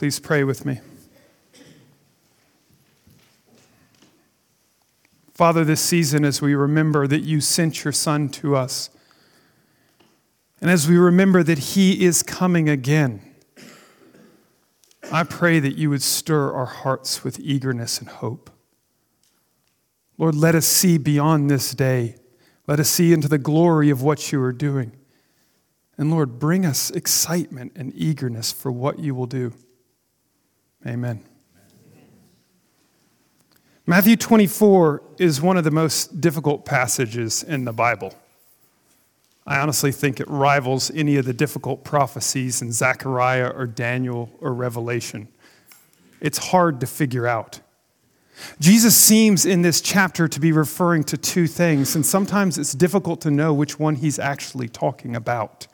Please pray with me. Father, this season, as we remember that you sent your Son to us, and as we remember that he is coming again, I pray that you would stir our hearts with eagerness and hope. Lord, let us see beyond this day. Let us see into the glory of what you are doing. And Lord, bring us excitement and eagerness for what you will do. Amen. Matthew 24 is one of the most difficult passages in the Bible. I honestly think it rivals any of the difficult prophecies in Zechariah or Daniel or Revelation. It's hard to figure out. Jesus seems in this chapter to be referring to two things, and sometimes it's difficult to know which one he's actually talking about.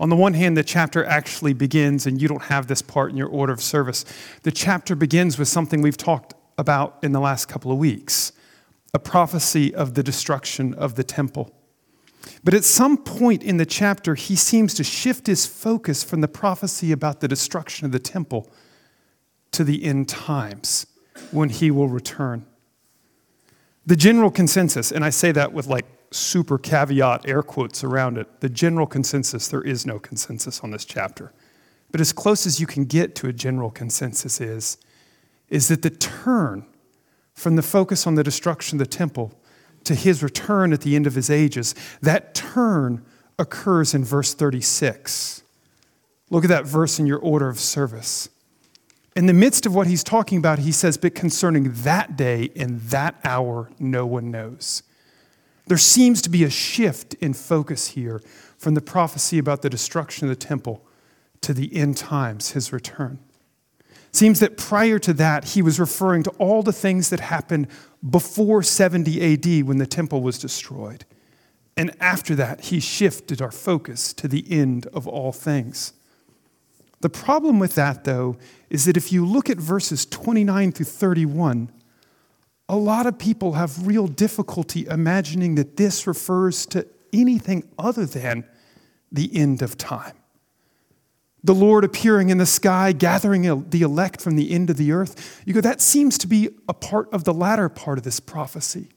On the one hand, the chapter actually begins, and you don't have this part in your order of service. The chapter begins with something we've talked about in the last couple of weeks a prophecy of the destruction of the temple. But at some point in the chapter, he seems to shift his focus from the prophecy about the destruction of the temple to the end times when he will return. The general consensus, and I say that with like super caveat air quotes around it, the general consensus, there is no consensus on this chapter. But as close as you can get to a general consensus is, is that the turn from the focus on the destruction of the temple to his return at the end of his ages, that turn occurs in verse 36. Look at that verse in your order of service. In the midst of what he's talking about, he says, But concerning that day and that hour, no one knows. There seems to be a shift in focus here from the prophecy about the destruction of the temple to the end times, his return. Seems that prior to that, he was referring to all the things that happened before 70 AD when the temple was destroyed. And after that, he shifted our focus to the end of all things. The problem with that, though, is that if you look at verses 29 through 31, a lot of people have real difficulty imagining that this refers to anything other than the end of time the Lord appearing in the sky, gathering the elect from the end of the earth. You go, that seems to be a part of the latter part of this prophecy.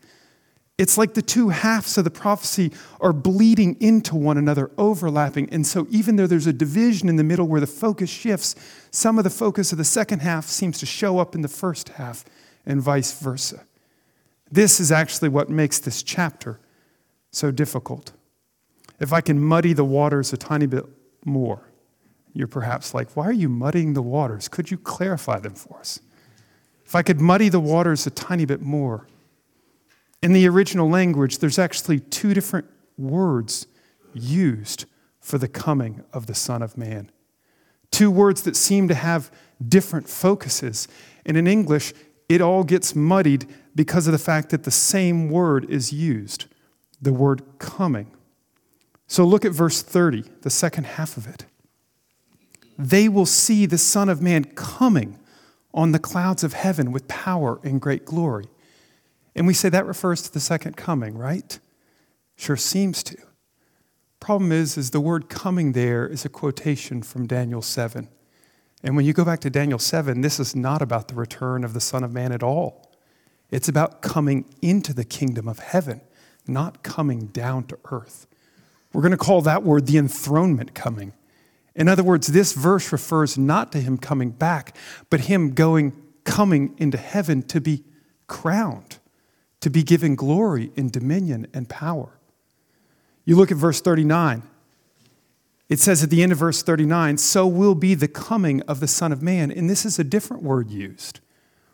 It's like the two halves of the prophecy are bleeding into one another, overlapping. And so, even though there's a division in the middle where the focus shifts, some of the focus of the second half seems to show up in the first half, and vice versa. This is actually what makes this chapter so difficult. If I can muddy the waters a tiny bit more, you're perhaps like, why are you muddying the waters? Could you clarify them for us? If I could muddy the waters a tiny bit more, in the original language, there's actually two different words used for the coming of the Son of Man. Two words that seem to have different focuses. And in English, it all gets muddied because of the fact that the same word is used the word coming. So look at verse 30, the second half of it they will see the Son of Man coming on the clouds of heaven with power and great glory. And we say that refers to the second coming, right? Sure seems to. Problem is, is the word coming there is a quotation from Daniel 7. And when you go back to Daniel 7, this is not about the return of the Son of Man at all. It's about coming into the kingdom of heaven, not coming down to earth. We're going to call that word the enthronement coming. In other words, this verse refers not to him coming back, but him going, coming into heaven to be crowned, to be given glory and dominion and power. You look at verse 39. It says at the end of verse 39, so will be the coming of the Son of Man. And this is a different word used,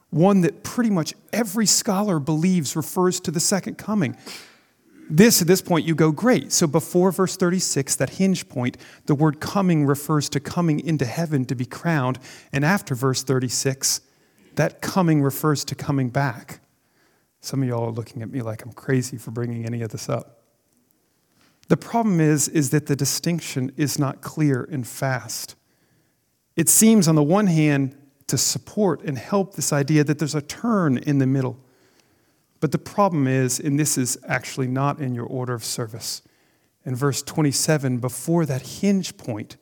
one that pretty much every scholar believes refers to the second coming. This, at this point, you go, great. So before verse 36, that hinge point, the word coming refers to coming into heaven to be crowned. And after verse 36, that coming refers to coming back. Some of y'all are looking at me like I'm crazy for bringing any of this up. The problem is, is that the distinction is not clear and fast. It seems, on the one hand, to support and help this idea that there's a turn in the middle but the problem is, and this is actually not in your order of service, in verse 27, before that hinge point,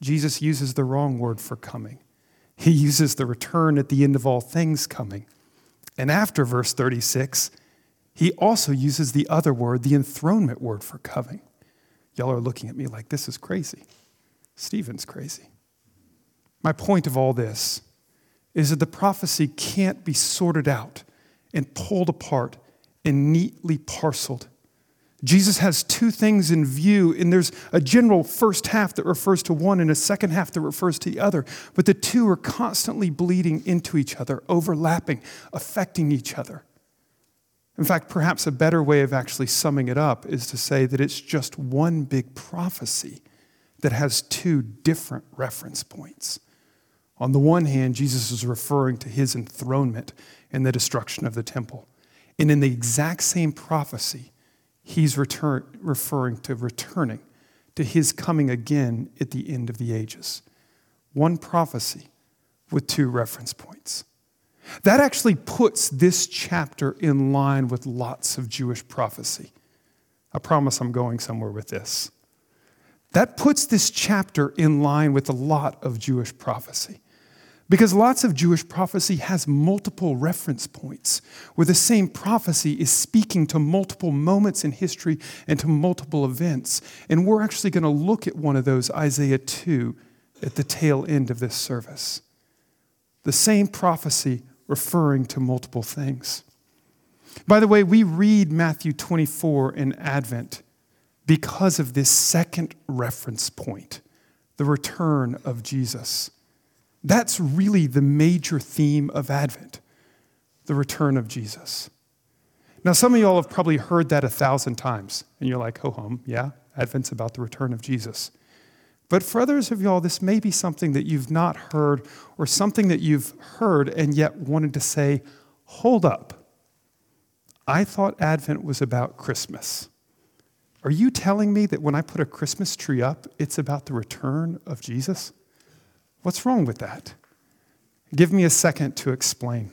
Jesus uses the wrong word for coming. He uses the return at the end of all things coming. And after verse 36, he also uses the other word, the enthronement word for coming. Y'all are looking at me like this is crazy. Stephen's crazy. My point of all this is that the prophecy can't be sorted out and pulled apart and neatly parceled Jesus has two things in view, and there's a general first half that refers to one and a second half that refers to the other. But the two are constantly bleeding into each other, overlapping, affecting each other. In fact, perhaps a better way of actually summing it up is to say that it's just one big prophecy that has two different reference points. On the one hand, Jesus is referring to his enthronement and the destruction of the temple. And in the exact same prophecy, he's return, referring to returning, to his coming again at the end of the ages. One prophecy with two reference points. That actually puts this chapter in line with lots of Jewish prophecy. I promise I'm going somewhere with this. That puts this chapter in line with a lot of Jewish prophecy. Because lots of Jewish prophecy has multiple reference points, where the same prophecy is speaking to multiple moments in history and to multiple events. And we're actually going to look at one of those, Isaiah 2, at the tail end of this service. The same prophecy referring to multiple things. By the way, we read Matthew 24 in Advent because of this second reference point, the return of Jesus. That's really the major theme of Advent the return of Jesus. Now, some of y'all have probably heard that a thousand times, and you're like, ho hum, yeah, Advent's about the return of Jesus. But for others of y'all, this may be something that you've not heard or something that you've heard and yet wanted to say, hold up. I thought Advent was about Christmas. Are you telling me that when I put a Christmas tree up, it's about the return of Jesus? What's wrong with that? Give me a second to explain.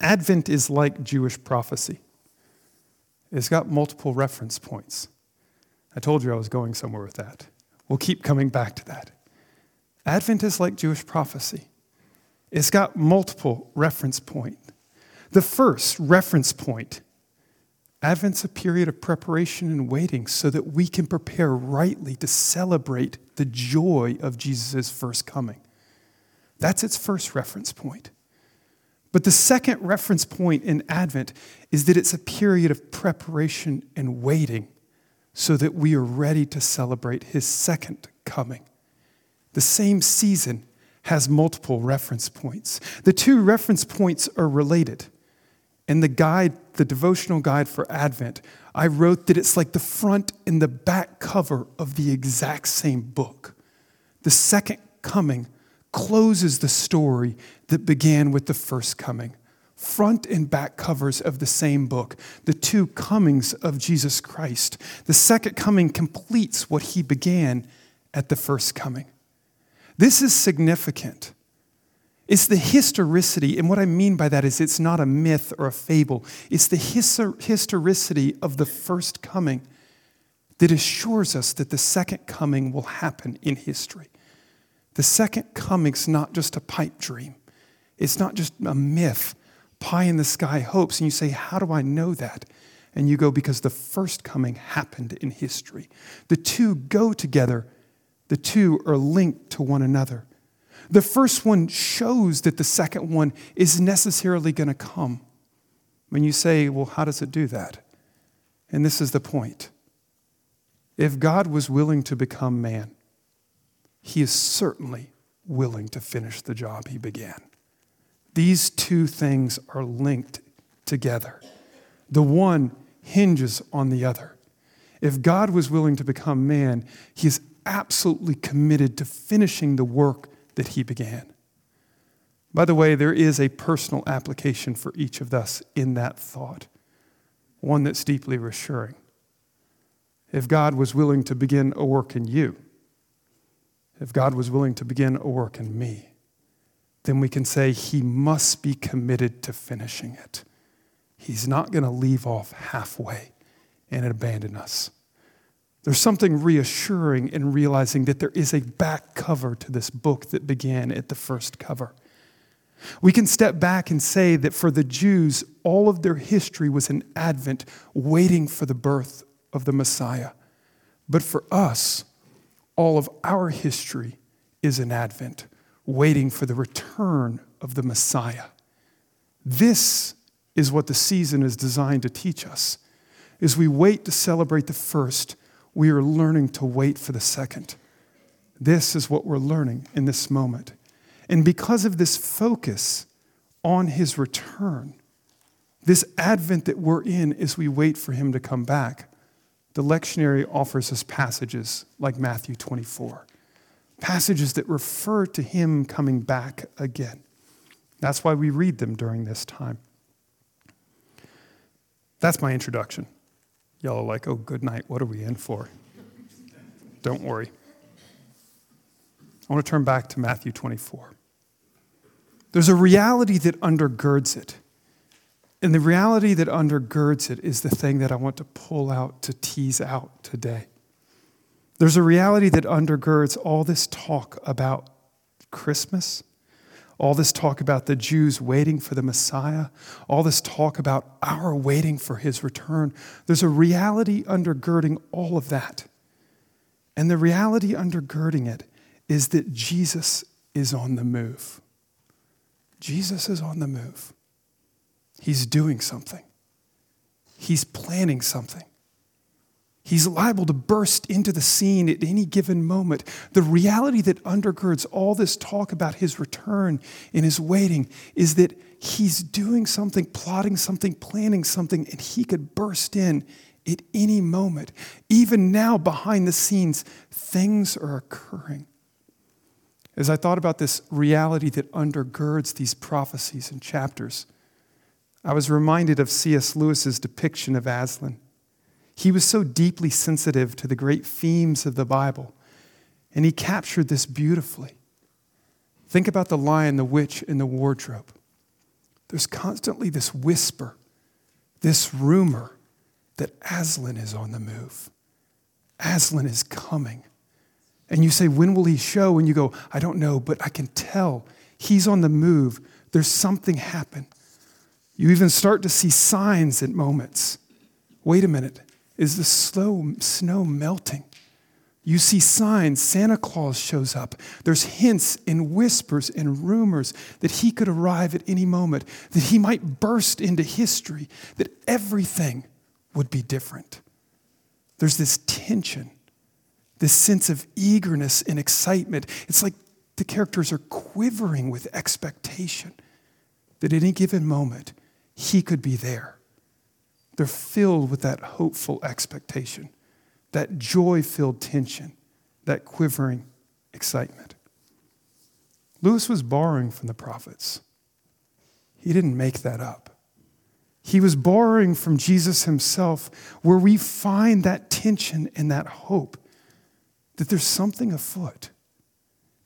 Advent is like Jewish prophecy, it's got multiple reference points. I told you I was going somewhere with that. We'll keep coming back to that. Advent is like Jewish prophecy. It's got multiple reference points. The first reference point Advent's a period of preparation and waiting so that we can prepare rightly to celebrate the joy of Jesus' first coming. That's its first reference point. But the second reference point in Advent is that it's a period of preparation and waiting so that we are ready to celebrate his second coming. The same season has multiple reference points. The two reference points are related. In the guide, the devotional guide for Advent, I wrote that it's like the front and the back cover of the exact same book. The second coming closes the story that began with the first coming. Front and back covers of the same book, the two comings of Jesus Christ. The second coming completes what he began at the first coming. This is significant it's the historicity, and what I mean by that is it's not a myth or a fable. It's the historicity of the first coming that assures us that the second coming will happen in history. The second coming's not just a pipe dream, it's not just a myth, pie in the sky hopes. And you say, How do I know that? And you go, Because the first coming happened in history. The two go together, the two are linked to one another. The first one shows that the second one is necessarily going to come. When you say, well, how does it do that? And this is the point. If God was willing to become man, he is certainly willing to finish the job he began. These two things are linked together. The one hinges on the other. If God was willing to become man, he is absolutely committed to finishing the work that he began. By the way, there is a personal application for each of us in that thought, one that's deeply reassuring. If God was willing to begin a work in you, if God was willing to begin a work in me, then we can say he must be committed to finishing it. He's not going to leave off halfway and abandon us. There's something reassuring in realizing that there is a back cover to this book that began at the first cover. We can step back and say that for the Jews, all of their history was an advent waiting for the birth of the Messiah. But for us, all of our history is an advent waiting for the return of the Messiah. This is what the season is designed to teach us. As we wait to celebrate the first, we are learning to wait for the second. This is what we're learning in this moment. And because of this focus on his return, this advent that we're in as we wait for him to come back, the lectionary offers us passages like Matthew 24, passages that refer to him coming back again. That's why we read them during this time. That's my introduction. Y'all are like, oh, good night. What are we in for? Don't worry. I want to turn back to Matthew 24. There's a reality that undergirds it. And the reality that undergirds it is the thing that I want to pull out to tease out today. There's a reality that undergirds all this talk about Christmas, all this talk about the Jews waiting for the Messiah, all this talk about our waiting for his return. There's a reality undergirding all of that. And the reality undergirding it is that Jesus is on the move. Jesus is on the move. He's doing something, he's planning something. He's liable to burst into the scene at any given moment. The reality that undergirds all this talk about his return and his waiting is that he's doing something, plotting something, planning something, and he could burst in at any moment. Even now, behind the scenes, things are occurring. As I thought about this reality that undergirds these prophecies and chapters, I was reminded of C.S. Lewis's depiction of Aslan. He was so deeply sensitive to the great themes of the Bible, and he captured this beautifully. Think about the lion, the witch, and the wardrobe. There's constantly this whisper, this rumor that Aslan is on the move. Aslan is coming. And you say, When will he show? And you go, I don't know, but I can tell he's on the move. There's something happen. You even start to see signs at moments. Wait a minute. Is the slow snow melting? You see signs. Santa Claus shows up. There's hints and whispers and rumors that he could arrive at any moment, that he might burst into history, that everything would be different. There's this tension, this sense of eagerness and excitement. It's like the characters are quivering with expectation that at any given moment, he could be there. They're filled with that hopeful expectation, that joy filled tension, that quivering excitement. Lewis was borrowing from the prophets. He didn't make that up. He was borrowing from Jesus himself, where we find that tension and that hope that there's something afoot,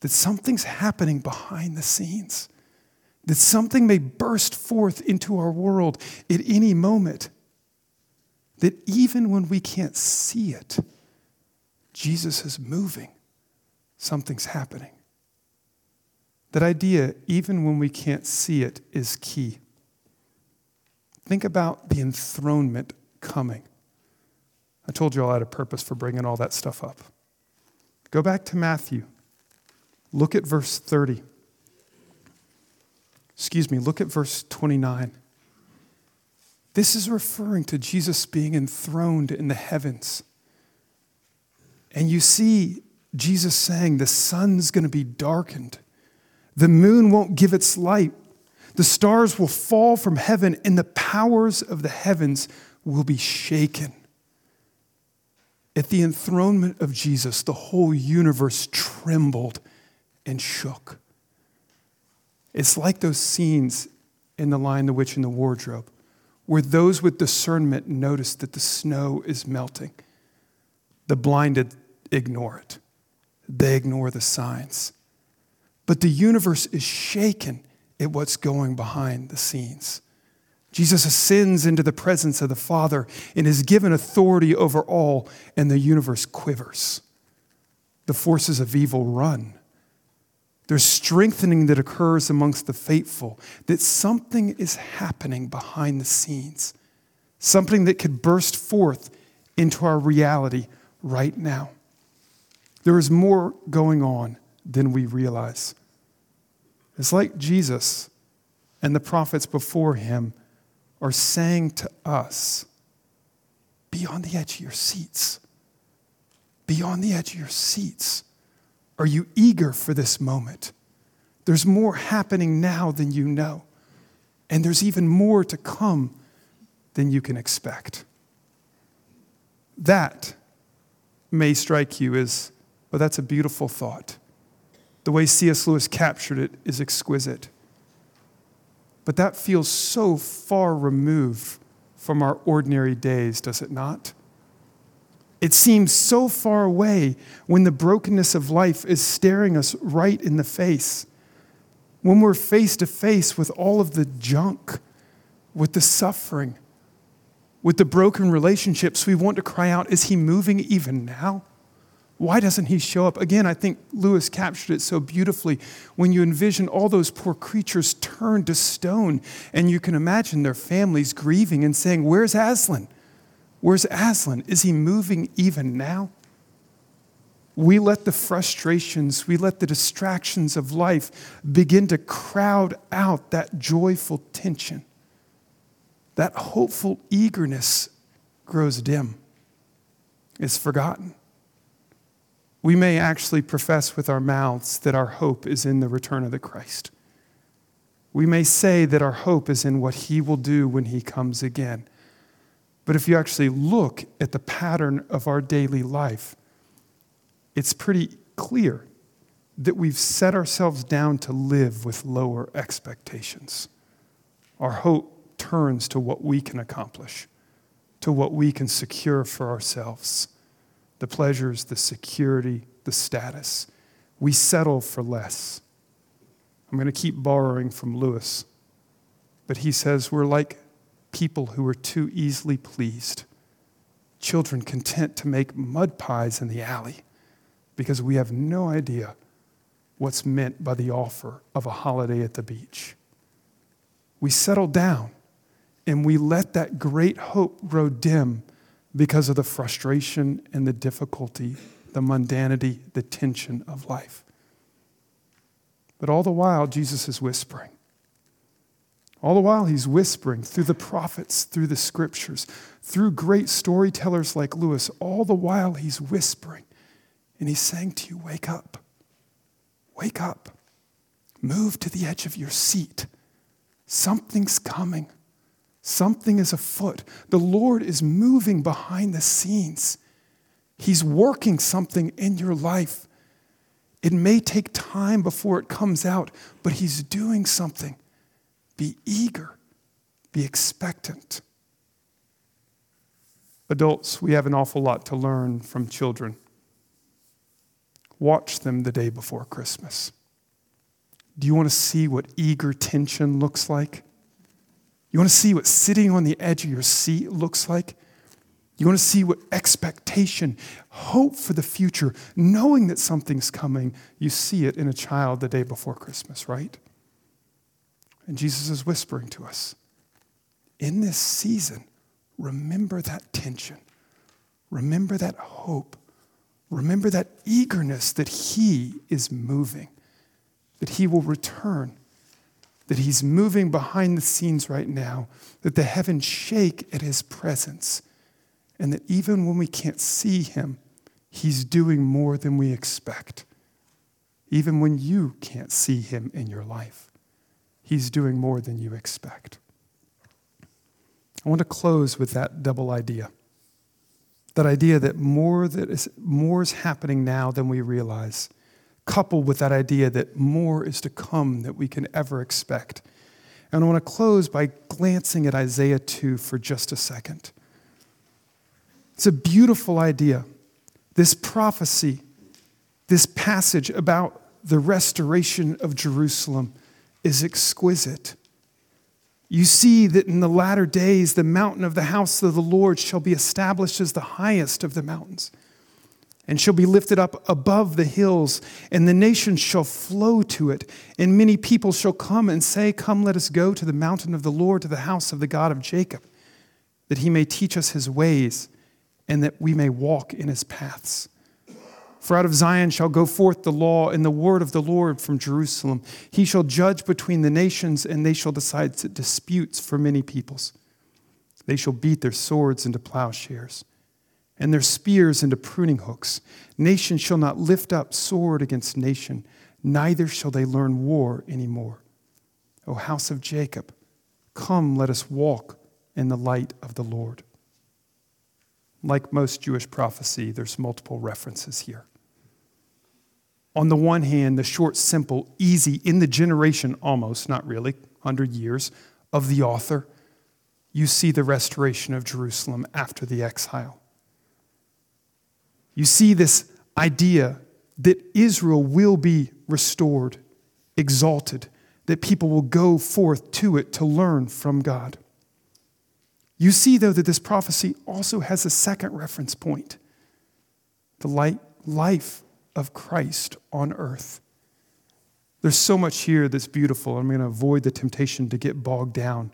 that something's happening behind the scenes, that something may burst forth into our world at any moment that even when we can't see it, Jesus is moving. Something's happening. That idea, even when we can't see it, is key. Think about the enthronement coming. I told you all I had a purpose for bringing all that stuff up. Go back to Matthew. Look at verse 30. Excuse me, look at verse 29. This is referring to Jesus being enthroned in the heavens. And you see Jesus saying, The sun's going to be darkened, the moon won't give its light, the stars will fall from heaven, and the powers of the heavens will be shaken. At the enthronement of Jesus, the whole universe trembled and shook. It's like those scenes in The Lion, the Witch, and the Wardrobe where those with discernment notice that the snow is melting. The blinded ignore it, they ignore the signs. But the universe is shaken at what's going behind the scenes. Jesus ascends into the presence of the Father and is given authority over all, and the universe quivers. The forces of evil run. There's strengthening that occurs amongst the faithful, that something is happening behind the scenes, something that could burst forth into our reality right now. There is more going on than we realize. It's like Jesus and the prophets before him are saying to us be on the edge of your seats. Be on the edge of your seats. Are you eager for this moment? There's more happening now than you know, and there's even more to come than you can expect. That may strike you as, well, that's a beautiful thought. The way C.S. Lewis captured it is exquisite. But that feels so far removed from our ordinary days, does it not? It seems so far away when the brokenness of life is staring us right in the face. When we're face to face with all of the junk, with the suffering, with the broken relationships, we want to cry out, Is he moving even now? Why doesn't he show up? Again, I think Lewis captured it so beautifully when you envision all those poor creatures turned to stone, and you can imagine their families grieving and saying, Where's Aslan? Where's Aslan? Is he moving even now? We let the frustrations, we let the distractions of life begin to crowd out that joyful tension. That hopeful eagerness grows dim, it's forgotten. We may actually profess with our mouths that our hope is in the return of the Christ. We may say that our hope is in what he will do when he comes again. But if you actually look at the pattern of our daily life, it's pretty clear that we've set ourselves down to live with lower expectations. Our hope turns to what we can accomplish, to what we can secure for ourselves the pleasures, the security, the status. We settle for less. I'm going to keep borrowing from Lewis, but he says we're like people who are too easily pleased, children content to make mud pies in the alley because we have no idea what's meant by the offer of a holiday at the beach. We settle down and we let that great hope grow dim because of the frustration and the difficulty, the mundanity, the tension of life. But all the while, Jesus is whispering. All the while, he's whispering through the prophets, through the scriptures, through great storytellers like Lewis. All the while, he's whispering. And he's saying to you, Wake up. Wake up. Move to the edge of your seat. Something's coming. Something is afoot. The Lord is moving behind the scenes. He's working something in your life. It may take time before it comes out, but He's doing something. Be eager, be expectant. Adults, we have an awful lot to learn from children. Watch them the day before Christmas. Do you want to see what eager tension looks like? You want to see what sitting on the edge of your seat looks like? You want to see what expectation, hope for the future, knowing that something's coming, you see it in a child the day before Christmas, right? And Jesus is whispering to us in this season, remember that tension, remember that hope, remember that eagerness that He is moving, that He will return that he's moving behind the scenes right now, that the heavens shake at his presence, and that even when we can't see him, he's doing more than we expect. Even when you can't see him in your life, he's doing more than you expect. I want to close with that double idea. That idea that more, that is, more is happening now than we realize coupled with that idea that more is to come that we can ever expect. And I want to close by glancing at Isaiah 2 for just a second. It's a beautiful idea. This prophecy, this passage about the restoration of Jerusalem is exquisite. You see that in the latter days the mountain of the house of the Lord shall be established as the highest of the mountains, and shall be lifted up above the hills, and the nations shall flow to it. And many people shall come and say, Come, let us go to the mountain of the Lord, to the house of the God of Jacob, that he may teach us his ways, and that we may walk in his paths. For out of Zion shall go forth the law and the word of the Lord from Jerusalem. He shall judge between the nations, and they shall decide disputes for many peoples. They shall beat their swords into plowshares, and their spears into pruning hooks. Nation shall not lift up sword against nation, neither shall they learn war any more. O house of Jacob, come, let us walk in the light of the Lord. Like most Jewish prophecy, there's multiple references here on the one hand, the short, simple, easy, in the generation almost, not really, 100 years, of the author, you see the restoration of Jerusalem after the exile. You see this idea that Israel will be restored, exalted, that people will go forth to it to learn from God. You see, though, that this prophecy also has a second reference point the light, life of Christ on earth. There's so much here that's beautiful. I'm going to avoid the temptation to get bogged down.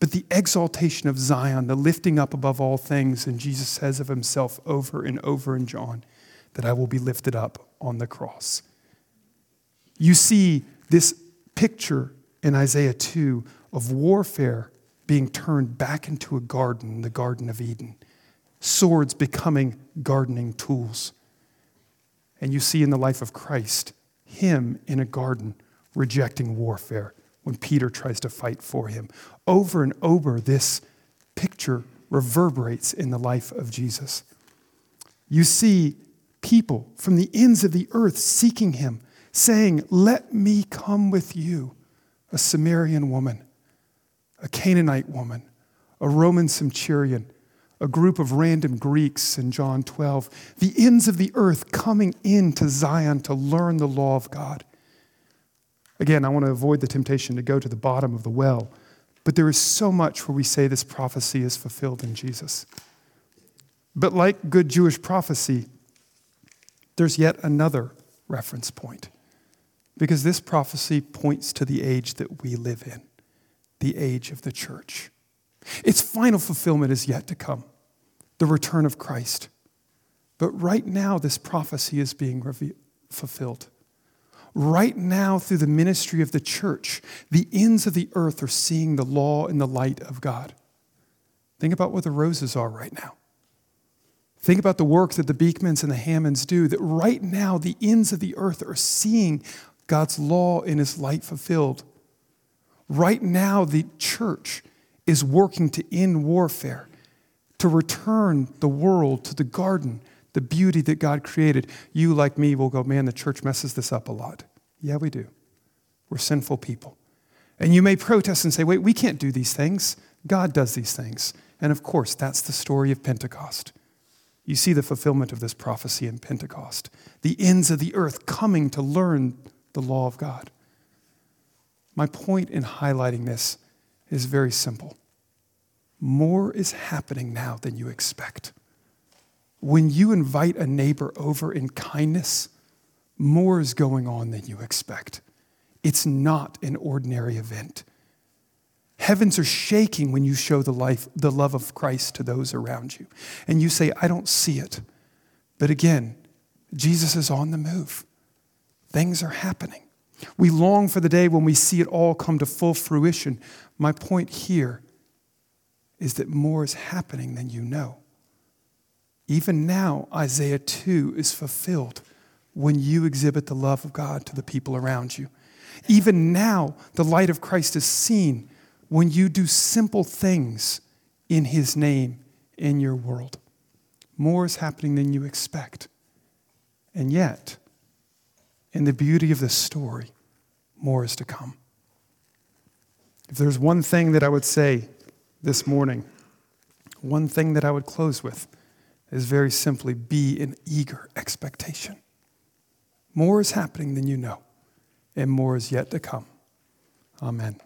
But the exaltation of Zion, the lifting up above all things, and Jesus says of himself over and over in John that I will be lifted up on the cross. You see this picture in Isaiah 2 of warfare being turned back into a garden, the Garden of Eden, swords becoming gardening tools. And you see in the life of Christ, him in a garden rejecting warfare when Peter tries to fight for him. Over and over, this picture reverberates in the life of Jesus. You see people from the ends of the earth seeking him, saying, Let me come with you. A Samaritan woman, a Canaanite woman, a Roman centurion, a group of random Greeks in John 12, the ends of the earth coming into Zion to learn the law of God. Again, I want to avoid the temptation to go to the bottom of the well, but there is so much where we say this prophecy is fulfilled in Jesus. But like good Jewish prophecy, there's yet another reference point. Because this prophecy points to the age that we live in, the age of the church. Its final fulfillment is yet to come the return of Christ. But right now, this prophecy is being fulfilled. Right now, through the ministry of the church, the ends of the earth are seeing the law in the light of God. Think about where the roses are right now. Think about the work that the Beekmans and the Hammonds do, that right now the ends of the earth are seeing God's law in his light fulfilled. Right now, the church is working to end warfare to return the world to the garden, the beauty that God created. You, like me, will go, man, the church messes this up a lot. Yeah, we do. We're sinful people. And you may protest and say, wait, we can't do these things. God does these things. And of course, that's the story of Pentecost. You see the fulfillment of this prophecy in Pentecost. The ends of the earth coming to learn the law of God. My point in highlighting this is very simple more is happening now than you expect. When you invite a neighbor over in kindness, more is going on than you expect. It's not an ordinary event. Heavens are shaking when you show the life, the love of Christ to those around you. And you say, I don't see it. But again, Jesus is on the move. Things are happening. We long for the day when we see it all come to full fruition. My point here is that more is happening than you know. Even now, Isaiah 2 is fulfilled when you exhibit the love of God to the people around you. Even now, the light of Christ is seen when you do simple things in His name in your world. More is happening than you expect. And yet, in the beauty of this story, more is to come. If there's one thing that I would say this morning, one thing that I would close with is very simply be in eager expectation. More is happening than you know, and more is yet to come. Amen.